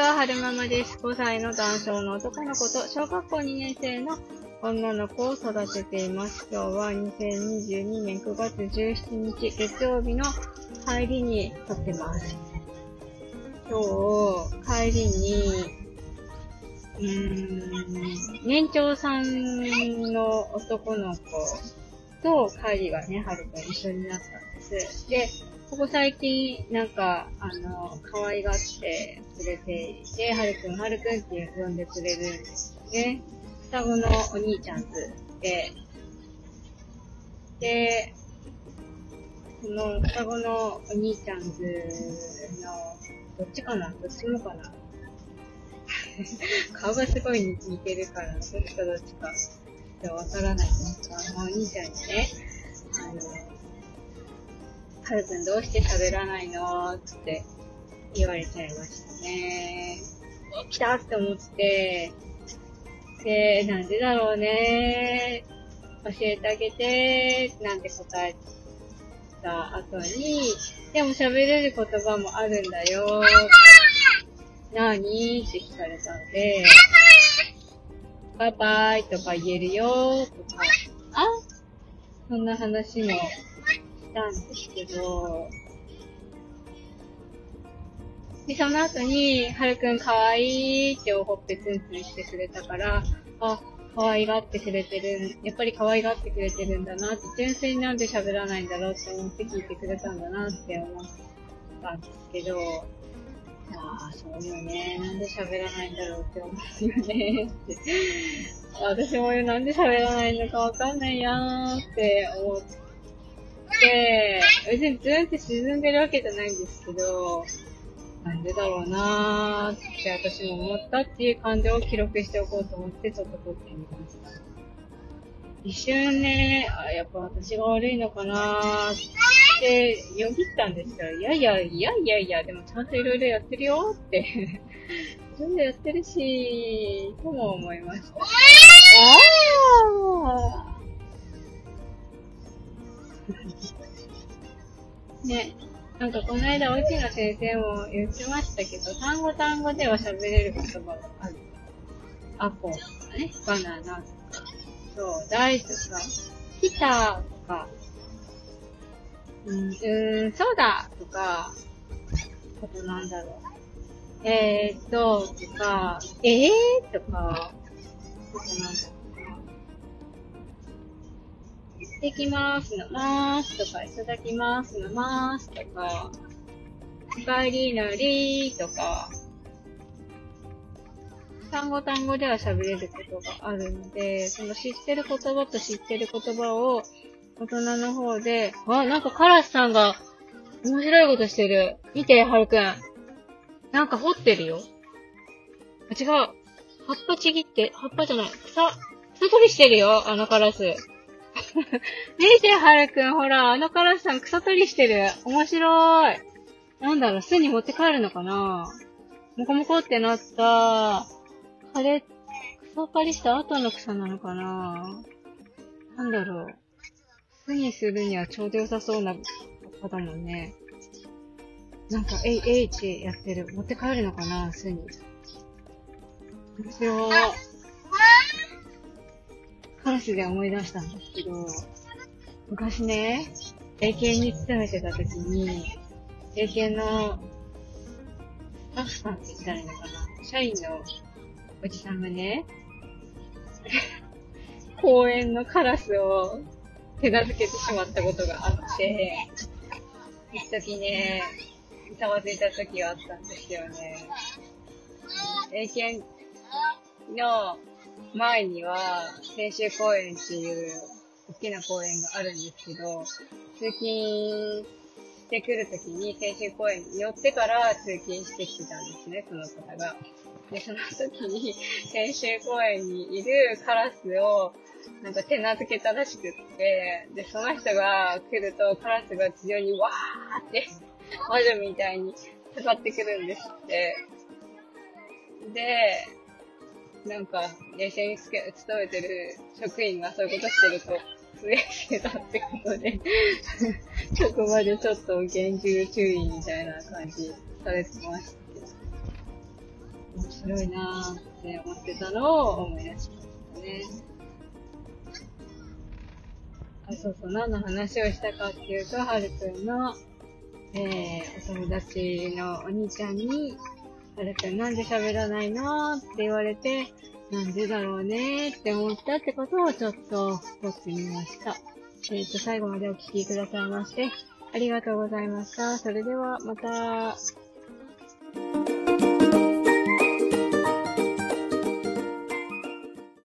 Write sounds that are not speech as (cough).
は、はるままです。5歳の男性の男の子と小学校2年生の女の子を育てています。今日は2022年9月17日月曜日の帰りに撮ってます。今日、帰りに、うーん、年長さんの男の子と帰りがね、はるくん一緒になったんです。で、ここ最近、なんか、あの、可愛がってくれていて、はるくん、はるくんって呼んでくれるんですよね。双子のお兄ちゃんズで、で、その双子のお兄ちゃんズの、どっちかな？どっちもかな？(laughs) 顔がすごい似てるから、どっちかどっちか、ちょっとわからないんですが、お兄ちゃんにね、あの、はるくんどうして喋らないのって言われちゃいましたね。来たって思って、で、なんでだろうね。教えてあげて、なんて答えた後に、でも喋れる言葉もあるんだよ。なーにって聞かれたので、バイバイとか言えるよ。とか、あ？そんな話も。たんですけど、で、その後に、はるくんかわいいっておほっぺツンツンしてくれたから、あ、可愛がってくれてる、やっぱり可愛がってくれてるんだなって、純粋になんで喋らないんだろうって思って聞いてくれたんだなって思ったんですけど、ああ、そうよね。なんで喋らないんだろうって思うよねって。私もなんで喋らないのかわかんないやーって思って、別にズンって沈んでるわけじゃないんですけど、なんでだろうなーって私も思ったっていう感情を記録しておこうと思ってちょっと撮ってみました。一瞬ね、あ、やっぱ私が悪いのかなーってよぎったんですよ。いやいや、いやいやいや、でもちゃんといろいろやってるよって。いろいろやってるし、とも思いました。あー (laughs) ね、なんかこの間、おうちの先生も言ってましたけど、単語単語では喋れる言葉がある。アポとかね、バナナとか、そう、大とか、来たとか、うん、うーん、そうだとか、あとなんだろう。えーっと、とか、えーとか、あとなんだろうってきますのまーすとか、いただきますのまーすとか、おかえりのりーとか、単語単語では喋れることがあるので、その知ってる言葉と知ってる言葉を大人の方で、あ、なんかカラスさんが面白いことしてる。見て、はるくん。なんか掘ってるよ。あ、違う。葉っぱちぎって、葉っぱじゃない。草、草取りしてるよ、あのカラス。(laughs) 見て、はるくん、ほら、あのカラスさん草取りしてる。面白い。なんだろう、巣に持って帰るのかなもこもこってなった、枯れ、草刈りした後の草なのかななんだろう。巣にするにはちょうど良さそうな葉だもんね。なんか、えい、えいってやってる。持って帰るのかな巣に。面白い。カラスで思い出したんですけど、昔ね、英検に勤めてた時に、英検のスタッフさんって言ったらいいのかな社員のおじさんがね、(laughs) 公園のカラスを手なずけてしまったことがあって、一時ね、ざわついた時があったんですよね。英検の前には、青州公園っていう大きな公園があるんですけど、通勤してくるときに青州公園に寄ってから通勤してきてたんですね、その方が。で、その時に青州公園にいるカラスをなんか手なずけたらしくって、で、その人が来るとカラスが地上にわーって魔女みたいにかかってくるんですって。で、なんか、冷静につけ勤めてる職員がそういうことしてると、上してたってことで、(laughs) 職場でちょっと厳重注意みたいな感じされてました。面白いなーって思ってたのを思い出しましたね。あ、そうそう、何の話をしたかっていうと、はるくんの、えー、お友達のお兄ちゃんに、あれくんなんで喋らないのって言われて、なんでだろうねって思ったってことをちょっと撮ってみました。えっ、ー、と、最後までお聴きくださいまして、ありがとうございました。それでは、また。